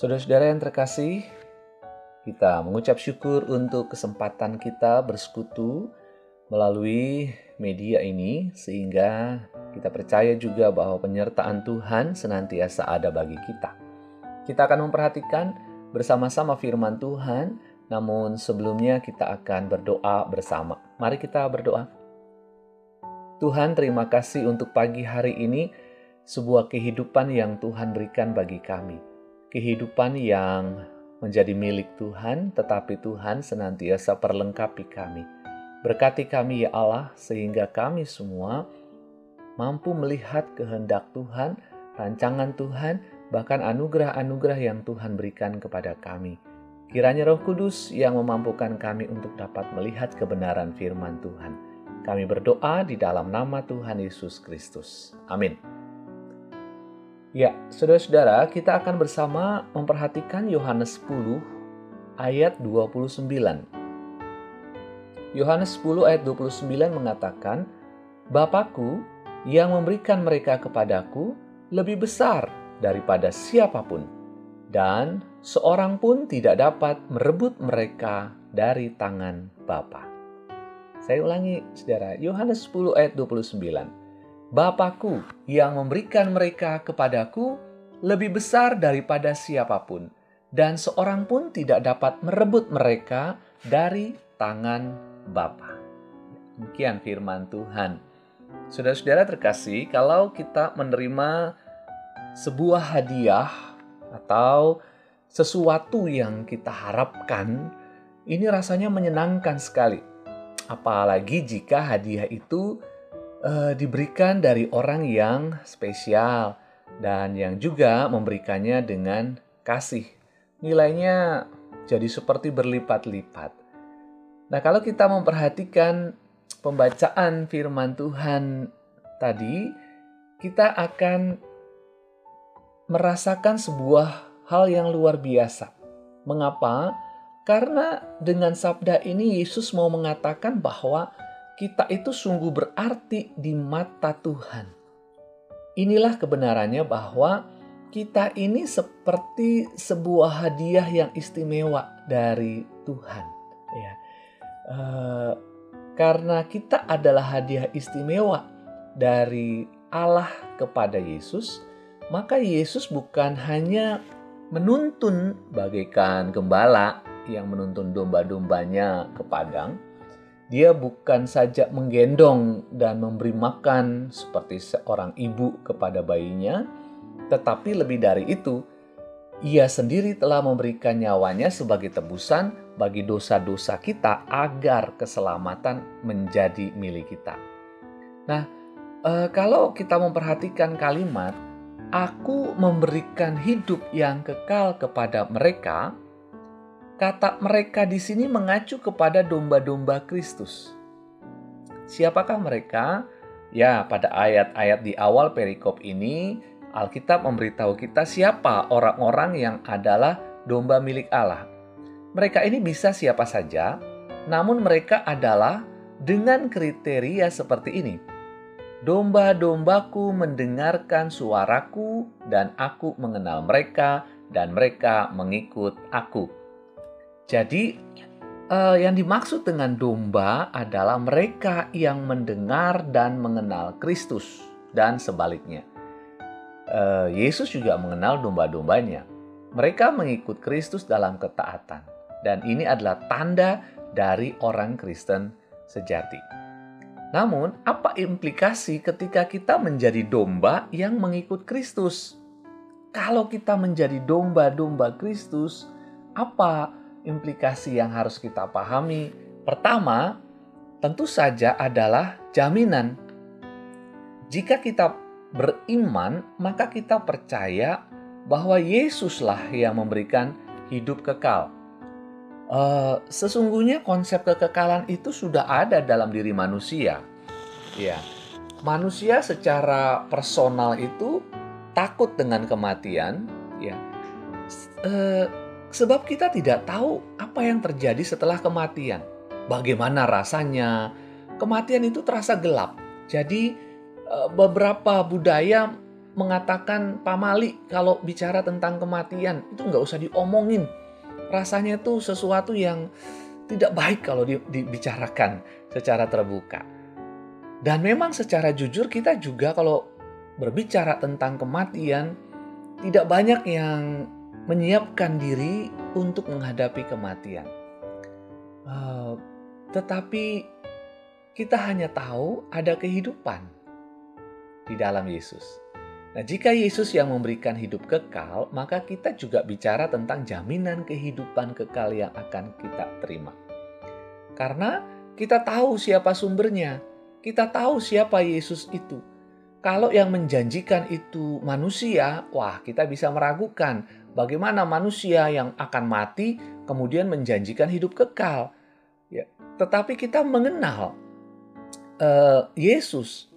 Saudara-saudara yang terkasih, kita mengucap syukur untuk kesempatan kita bersekutu melalui media ini sehingga kita percaya juga bahwa penyertaan Tuhan senantiasa ada bagi kita. Kita akan memperhatikan bersama-sama firman Tuhan, namun sebelumnya kita akan berdoa bersama. Mari kita berdoa. Tuhan, terima kasih untuk pagi hari ini, sebuah kehidupan yang Tuhan berikan bagi kami kehidupan yang menjadi milik Tuhan, tetapi Tuhan senantiasa perlengkapi kami. Berkati kami ya Allah, sehingga kami semua mampu melihat kehendak Tuhan, rancangan Tuhan, bahkan anugerah-anugerah yang Tuhan berikan kepada kami. Kiranya Roh Kudus yang memampukan kami untuk dapat melihat kebenaran firman Tuhan. Kami berdoa di dalam nama Tuhan Yesus Kristus. Amin. Ya, saudara-saudara, kita akan bersama memperhatikan Yohanes 10 ayat 29. Yohanes 10 ayat 29 mengatakan, Bapakku yang memberikan mereka kepadaku lebih besar daripada siapa pun, dan seorang pun tidak dapat merebut mereka dari tangan Bapa. Saya ulangi, saudara, Yohanes 10 ayat 29. Bapakku yang memberikan mereka kepadaku lebih besar daripada siapa pun, dan seorang pun tidak dapat merebut mereka dari tangan Bapa. Demikian firman Tuhan. Saudara-saudara terkasih, kalau kita menerima sebuah hadiah atau sesuatu yang kita harapkan, ini rasanya menyenangkan sekali. Apalagi jika hadiah itu uh, diberikan dari orang yang spesial dan yang juga memberikannya dengan kasih. Nilainya jadi seperti berlipat-lipat. Nah, kalau kita memperhatikan pembacaan firman Tuhan tadi, kita akan merasakan sebuah hal yang luar biasa. Mengapa? Karena dengan sabda ini Yesus mau mengatakan bahwa kita itu sungguh berarti di mata Tuhan. Inilah kebenarannya bahwa kita ini seperti sebuah hadiah yang istimewa dari Tuhan. Ya, e, karena kita adalah hadiah istimewa dari Allah kepada Yesus, maka Yesus bukan hanya menuntun bagaikan gembala yang menuntun domba-dombanya ke padang, dia bukan saja menggendong dan memberi makan seperti seorang ibu kepada bayinya, tetapi lebih dari itu, ia sendiri telah memberikan nyawanya sebagai tebusan bagi dosa-dosa kita agar keselamatan menjadi milik kita. Nah, e, kalau kita memperhatikan kalimat "Aku memberikan hidup yang kekal kepada mereka", Kata mereka di sini mengacu kepada domba-domba Kristus. Siapakah mereka? Ya, pada ayat-ayat di awal perikop ini, Alkitab memberitahu kita siapa orang-orang yang adalah domba milik Allah. Mereka ini bisa siapa saja, namun mereka adalah dengan kriteria seperti ini. Domba-dombaku mendengarkan suaraku, dan aku mengenal mereka, dan mereka mengikut aku. Jadi uh, yang dimaksud dengan domba adalah mereka yang mendengar dan mengenal Kristus dan sebaliknya. Uh, Yesus juga mengenal domba-dombanya. Mereka mengikut Kristus dalam ketaatan dan ini adalah tanda dari orang Kristen sejati. Namun, apa implikasi ketika kita menjadi domba yang mengikut Kristus? Kalau kita menjadi domba-domba Kristus, apa implikasi yang harus kita pahami. Pertama, tentu saja adalah jaminan. Jika kita beriman, maka kita percaya bahwa Yesuslah yang memberikan hidup kekal. Uh, sesungguhnya konsep kekekalan itu sudah ada dalam diri manusia. Ya, manusia secara personal itu takut dengan kematian. Ya, uh, Sebab kita tidak tahu apa yang terjadi setelah kematian. Bagaimana rasanya? Kematian itu terasa gelap. Jadi eh, beberapa budaya mengatakan pamali kalau bicara tentang kematian itu nggak usah diomongin. Rasanya itu sesuatu yang tidak baik kalau dibicarakan secara terbuka. Dan memang secara jujur kita juga kalau berbicara tentang kematian tidak banyak yang menyiapkan diri untuk menghadapi kematian. Uh, tetapi kita hanya tahu ada kehidupan di dalam Yesus. Nah, jika Yesus yang memberikan hidup kekal, maka kita juga bicara tentang jaminan kehidupan kekal yang akan kita terima. Karena kita tahu siapa sumbernya, kita tahu siapa Yesus itu. Kalau yang menjanjikan itu manusia, wah, kita bisa meragukan bagaimana manusia yang akan mati kemudian menjanjikan hidup kekal. Ya, tetapi kita mengenal uh, Yesus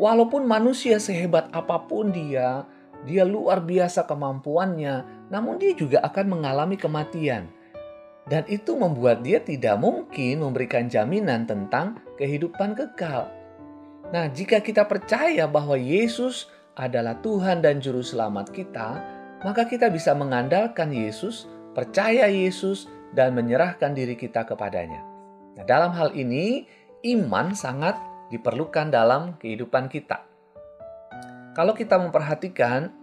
Walaupun manusia sehebat apa pun dia, dia luar biasa kemampuannya, namun dia juga akan mengalami kematian. Dan itu membuat dia tidak mungkin memberikan jaminan tentang kehidupan kekal. Nah, jika kita percaya bahwa Yesus adalah Tuhan dan Juru Selamat kita, maka kita bisa mengandalkan Yesus, percaya Yesus, dan menyerahkan diri kita kepadanya. Nah, dalam hal ini, iman sangat diperlukan dalam kehidupan kita. Kalau kita memperhatikan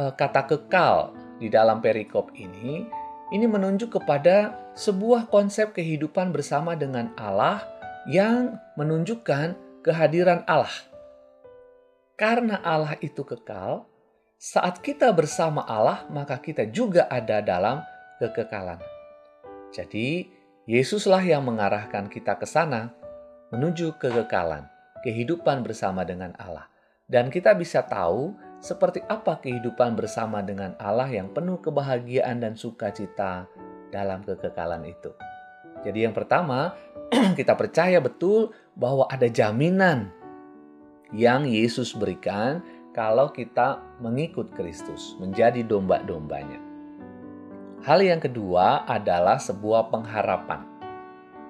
uh, kata kekal di dalam perikop ini, ini menunjuk kepada sebuah konsep kehidupan bersama dengan Allah yang menunjukkan kehadiran Allah. Karena Allah itu kekal, saat kita bersama Allah, maka kita juga ada dalam kekekalan. Jadi, Yesuslah yang mengarahkan kita ke sana menuju kekekalan, kehidupan bersama dengan Allah. Dan kita bisa tahu seperti apa kehidupan bersama dengan Allah yang penuh kebahagiaan dan sukacita dalam kekekalan itu. Jadi yang pertama, kita percaya betul bahwa ada jaminan yang Yesus berikan kalau kita mengikut Kristus, menjadi domba-dombanya. Hal yang kedua adalah sebuah pengharapan.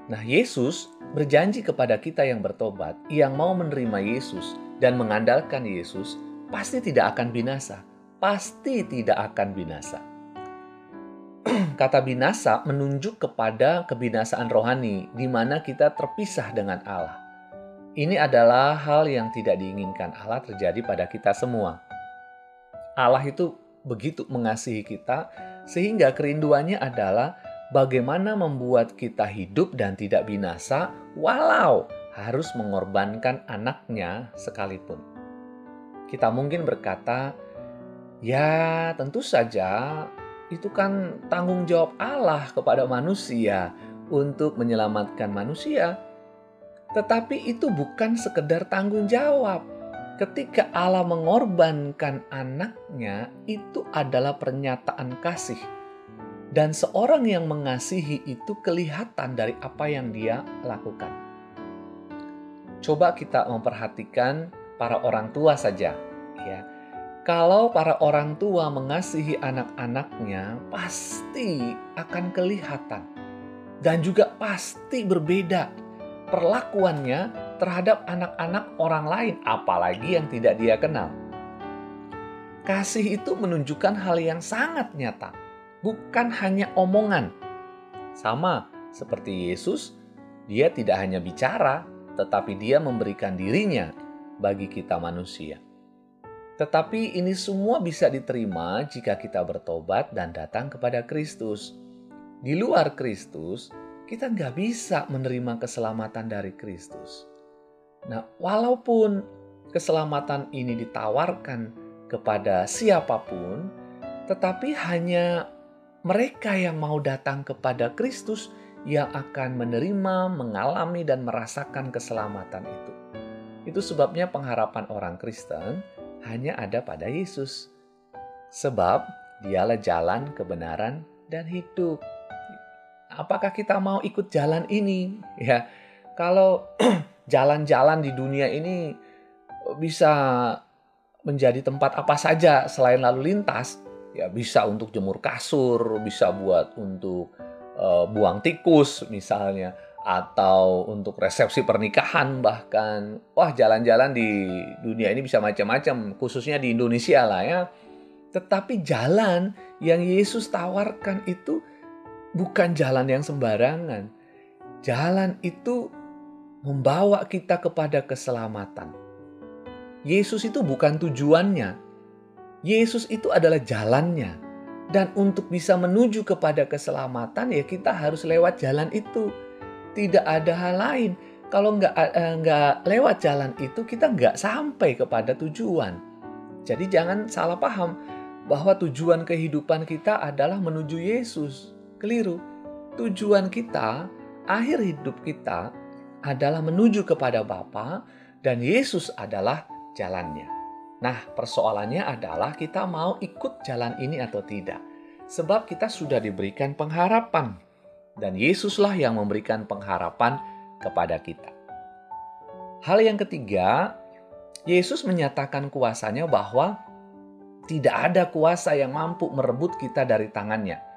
Nah, Yesus berjanji kepada kita yang bertobat, yang mau menerima Yesus dan mengandalkan Yesus, pasti tidak akan binasa. Pasti tidak akan binasa. Kata binasa menunjuk kepada kebinasaan rohani, di mana kita terpisah dengan Allah. Ini adalah hal yang tidak diinginkan Allah terjadi pada kita semua. Allah itu begitu mengasihi kita, sehingga kerinduannya adalah bagaimana membuat kita hidup dan tidak binasa, walau harus mengorbankan anaknya sekalipun. Kita mungkin berkata, "Ya, tentu saja itu kan tanggung jawab Allah kepada manusia untuk menyelamatkan manusia." Tetapi itu bukan sekedar tanggung jawab. Ketika Allah mengorbankan anaknya, itu adalah pernyataan kasih dan seorang yang mengasihi itu kelihatan dari apa yang dia lakukan. Coba kita memperhatikan para orang tua saja, ya. Kalau para orang tua mengasihi anak-anaknya, pasti akan kelihatan dan juga pasti berbeda perlakuannya terhadap anak-anak orang lain, apalagi yang tidak dia kenal. Kasih itu menunjukkan hal yang sangat nyata bukan hanya omongan. Sama seperti Yesus, dia tidak hanya bicara, tetapi dia memberikan dirinya bagi kita manusia. Tetapi ini semua bisa diterima jika kita bertobat dan datang kepada Kristus. Di luar Kristus, kita nggak bisa menerima keselamatan dari Kristus. Nah, walaupun keselamatan ini ditawarkan kepada siapa pun, tetapi hanya mereka yang mau datang kepada Kristus yang akan menerima, mengalami, dan merasakan keselamatan itu. Itu sebabnya pengharapan orang Kristen hanya ada pada Yesus. Sebab dialah jalan kebenaran dan hidup. Apakah kita mau ikut jalan ini? Ya, kalau jalan-jalan di dunia ini bisa menjadi tempat apa saja selain lalu lintas, ya bisa untuk jemur kasur, bisa buat untuk uh, buang tikus misalnya, atau untuk resepsi pernikahan bahkan wah jalan-jalan di dunia ini bisa macam-macam khususnya di Indonesia lah ya tetapi jalan yang Yesus tawarkan itu bukan jalan yang sembarangan jalan itu membawa kita kepada keselamatan Yesus itu bukan tujuannya Yesus itu adalah jalannya dan untuk bisa menuju kepada keselamatan ya kita harus lewat jalan itu tidak ada hal lain. Kalau nggak eh, nggak lewat jalan itu kita nggak sampai kepada tujuan. Jadi jangan salah paham bahwa tujuan kehidupan kita adalah menuju Yesus. Keliru. Tujuan kita, akhir hidup kita adalah menuju kepada Bapa dan Yesus adalah jalannya. Nah, persoalannya adalah kita mau ikut jalan ini atau tidak. Sebab kita sudah diberikan pengharapan dan Yesuslah yang memberikan pengharapan kepada kita. Hal yang ketiga, Yesus menyatakan kuasanya bahwa tidak ada kuasa yang mampu merebut kita dari tangannya.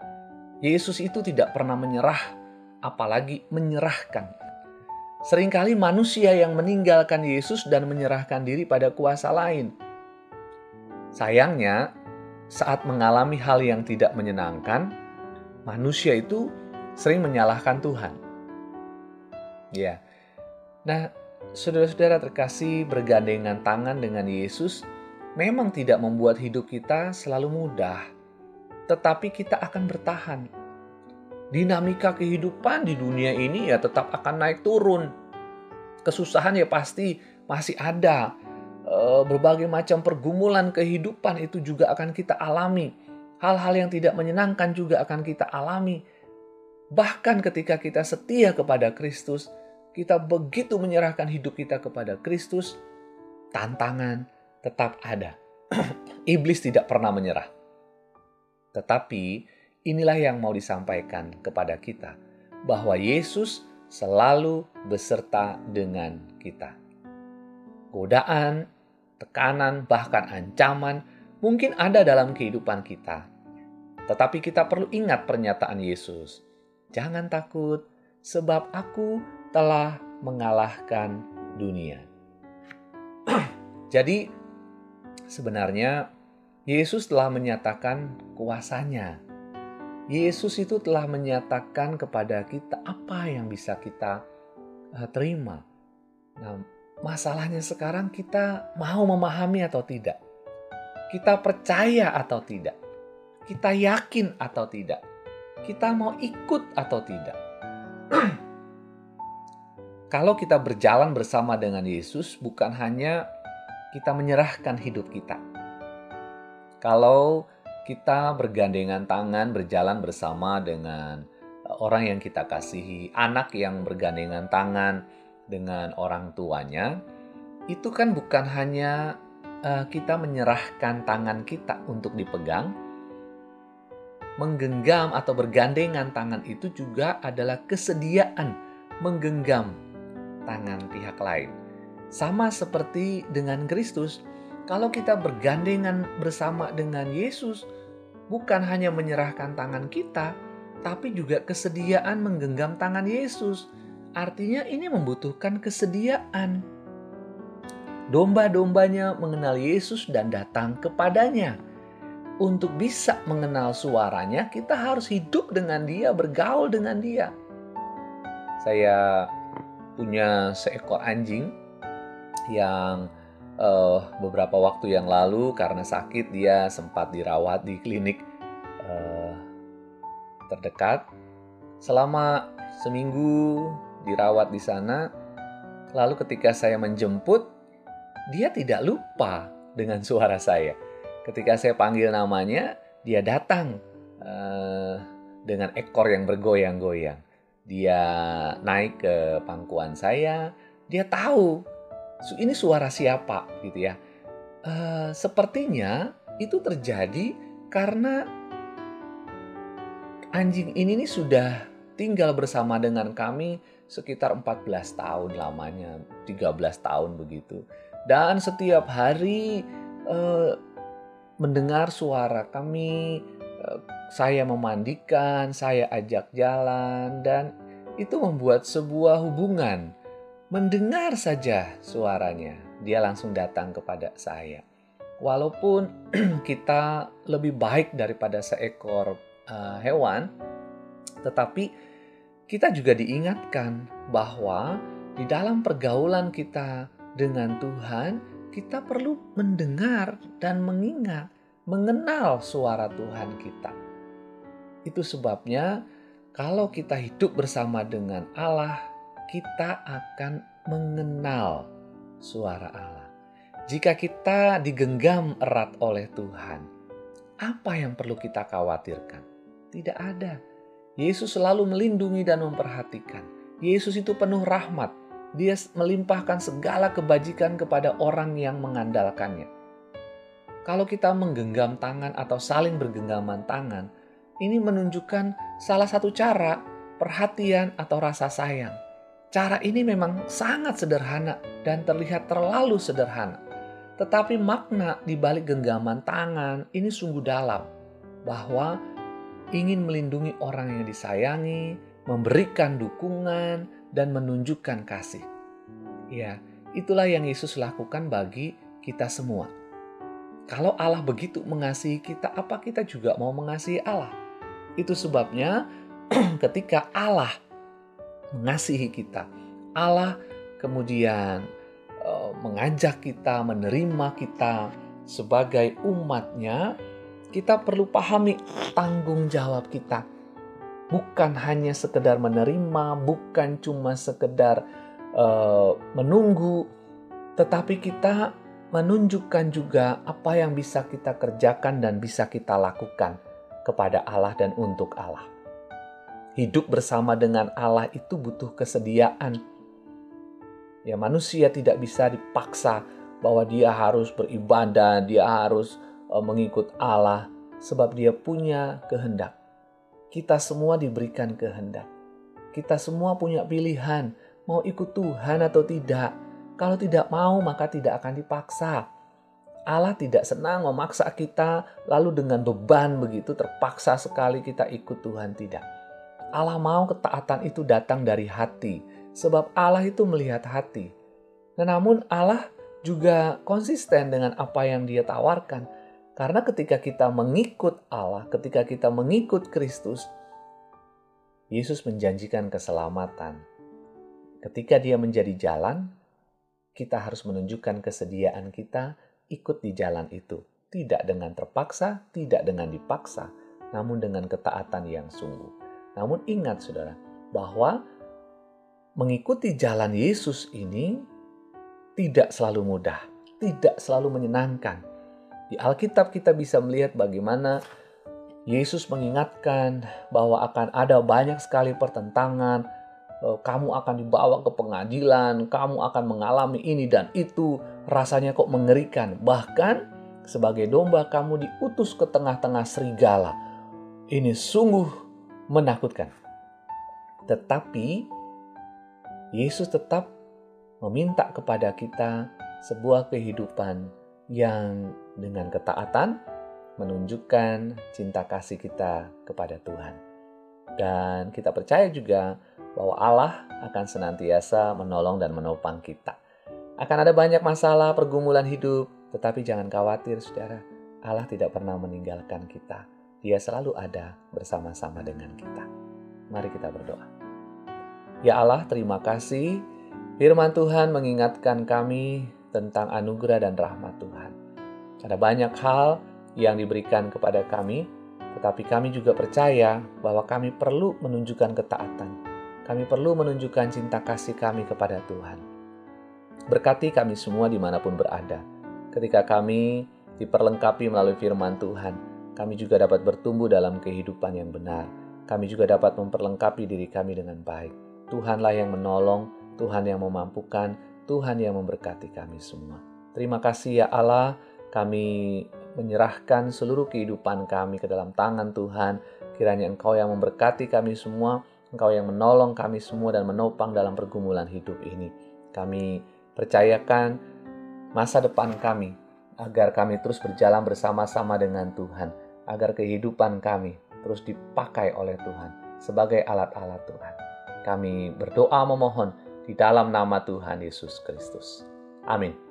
Yesus itu tidak pernah menyerah, apalagi menyerahkan. Seringkali manusia yang meninggalkan Yesus dan menyerahkan diri pada kuasa lain. Sayangnya, saat mengalami hal yang tidak menyenangkan, manusia itu sering menyalahkan Tuhan. Ya. Nah, saudara-saudara terkasih bergandengan tangan dengan Yesus memang tidak membuat hidup kita selalu mudah, tetapi kita akan bertahan. Dinamika kehidupan di dunia ini ya tetap akan naik turun. Kesusahan ya pasti masih ada. Eh, berbagai macam pergumulan kehidupan itu juga akan kita alami. Hal-hal yang tidak menyenangkan juga akan kita alami Bahkan ketika kita setia kepada Kristus, kita begitu menyerahkan hidup kita kepada Kristus, tantangan tetap ada. Iblis tidak pernah menyerah. Tetapi inilah yang mau disampaikan kepada kita, bahwa Yesus selalu beserta dengan kita. Godaan, tekanan, bahkan ancaman mungkin ada dalam kehidupan kita. Tetapi kita perlu ingat pernyataan Yesus Jangan takut, sebab aku telah mengalahkan dunia. Jadi, sebenarnya Yesus telah menyatakan kuasanya. Yesus itu telah menyatakan kepada kita apa yang bisa kita uh, terima. Nah, masalahnya sekarang kita mau memahami atau tidak. Kita percaya atau tidak. Kita yakin atau tidak kita mau ikut atau tidak. Kalau kita berjalan bersama dengan Yesus, bukan hanya kita menyerahkan hidup kita. Kalau kita bergandengan tangan berjalan bersama dengan orang yang kita kasihi, anak yang bergandengan tangan dengan orang tuanya, itu kan bukan hanya uh, kita menyerahkan tangan kita untuk dipegang, menggenggam atau bergandengan tangan itu juga adalah kesediaan menggenggam tangan pihak lain. Sama seperti dengan Kristus, kalau kita bergandengan bersama dengan Yesus, bukan hanya menyerahkan tangan kita, tapi juga kesediaan menggenggam tangan Yesus. Artinya ini membutuhkan kesediaan. Domba-dombanya mengenal Yesus dan datang kepadanya untuk bisa mengenal suaranya, kita harus hidup dengan dia, bergaul dengan dia. Saya punya seekor anjing yang uh, beberapa waktu yang lalu karena sakit dia sempat dirawat di klinik uh, terdekat. Selama seminggu dirawat di sana, lalu ketika saya menjemput, dia tidak lupa dengan suara saya Ketika saya panggil namanya, dia datang uh, dengan ekor yang bergoyang-goyang. Dia naik ke pangkuan saya, dia tahu ini suara siapa gitu ya. Uh, sepertinya itu terjadi karena anjing ini nih sudah tinggal bersama dengan kami sekitar 14 tahun lamanya, 13 tahun begitu. Dan setiap hari uh, mendengar suara kami, eh, saya memandikan, saya ajak jalan, dan itu membuat sebuah hubungan. Mendengar saja suaranya, dia langsung datang kepada saya. Walaupun kita lebih baik daripada seekor uh, hewan, tetapi kita juga diingatkan bahwa di dalam pergaulan kita dengan Tuhan, kita perlu mendengar dan mengingat, mengenal suara Tuhan kita. Itu sebabnya, kalau kita hidup bersama dengan Allah, kita akan mengenal suara Allah. Jika kita digenggam erat oleh Tuhan, apa yang perlu kita khawatirkan? Tidak ada. Yesus selalu melindungi dan memperhatikan. Yesus itu penuh rahmat, dia melimpahkan segala kebajikan kepada orang yang mengandalkannya. Kalau kita menggenggam tangan atau saling bergenggaman tangan, ini menunjukkan salah satu cara perhatian atau rasa sayang. Cara ini memang sangat sederhana dan terlihat terlalu sederhana. Tetapi makna di balik genggaman tangan ini sungguh dalam, bahwa ingin melindungi orang yang disayangi, memberikan dukungan, dan menunjukkan kasih. Ya, itulah yang Yesus lakukan bagi kita semua. Kalau Allah begitu mengasihi kita, apa kita juga mau mengasihi Allah? Itu sebabnya ketika Allah mengasihi kita, Allah kemudian uh, mengajak kita, menerima kita sebagai umatnya, kita perlu pahami tanggung jawab kita. Bukan hanya sekedar menerima, bukan cuma sekedar uh, menunggu, tetapi kita menunjukkan juga apa yang bisa kita kerjakan dan bisa kita lakukan kepada Allah dan untuk Allah. Hidup bersama dengan Allah itu butuh kesediaan. Ya, manusia tidak bisa dipaksa bahwa dia harus beribadah, dia harus uh, mengikut Allah sebab dia punya kehendak kita semua diberikan kehendak. Kita semua punya pilihan, mau ikut Tuhan atau tidak. Kalau tidak mau, maka tidak akan dipaksa. Allah tidak senang memaksa kita, lalu dengan beban begitu terpaksa sekali kita ikut Tuhan, tidak. Allah mau ketaatan itu datang dari hati, sebab Allah itu melihat hati. Nah, namun Allah juga konsisten dengan apa yang dia tawarkan. Karena ketika kita mengikut Allah, ketika kita mengikut Kristus, Yesus menjanjikan keselamatan. Ketika Dia menjadi jalan, kita harus menunjukkan kesediaan kita ikut di jalan itu, tidak dengan terpaksa, tidak dengan dipaksa, namun dengan ketaatan yang sungguh. Namun ingat, saudara, bahwa mengikuti jalan Yesus ini tidak selalu mudah, tidak selalu menyenangkan di Alkitab kita bisa melihat bagaimana Yesus mengingatkan bahwa akan ada banyak sekali pertentangan, eh, kamu akan dibawa ke pengadilan, kamu akan mengalami ini dan itu, rasanya kok mengerikan. Bahkan sebagai domba kamu diutus ke tengah-tengah serigala. Ini sungguh menakutkan. Tetapi Yesus tetap meminta kepada kita sebuah kehidupan yang dengan ketaatan menunjukkan cinta kasih kita kepada Tuhan. Dan kita percaya juga bahwa Allah akan senantiasa menolong dan menopang kita. Akan ada banyak masalah, pergumulan hidup, tetapi jangan khawatir saudara, Allah tidak pernah meninggalkan kita. Dia selalu ada bersama-sama dengan kita. Mari kita berdoa. Ya Allah, terima kasih. Firman Tuhan mengingatkan kami tentang anugerah dan rahmat Tuhan. Ada banyak hal yang diberikan kepada kami, tetapi kami juga percaya bahwa kami perlu menunjukkan ketaatan. Kami perlu menunjukkan cinta kasih kami kepada Tuhan. Berkati kami semua di mana pun berada. Ketika kami diperlengkapi melalui firman Tuhan, kami juga dapat bertumbuh dalam kehidupan yang benar. Kami juga dapat memperlengkapi diri kami dengan baik. Tuhanlah yang menolong, Tuhan yang memampukan, Tuhan yang memberkati kami semua. Terima kasih ya Allah, kami menyerahkan seluruh kehidupan kami ke dalam tangan Tuhan. Kiranya Engkau yang memberkati kami semua, Engkau yang menolong kami semua dan menopang dalam pergumulan hidup ini. Kami percayakan masa depan kami agar kami terus berjalan bersama-sama dengan Tuhan, agar kehidupan kami terus dipakai oleh Tuhan sebagai alat-alat Tuhan. Kami berdoa memohon di dalam nama Tuhan Yesus Kristus. Amin.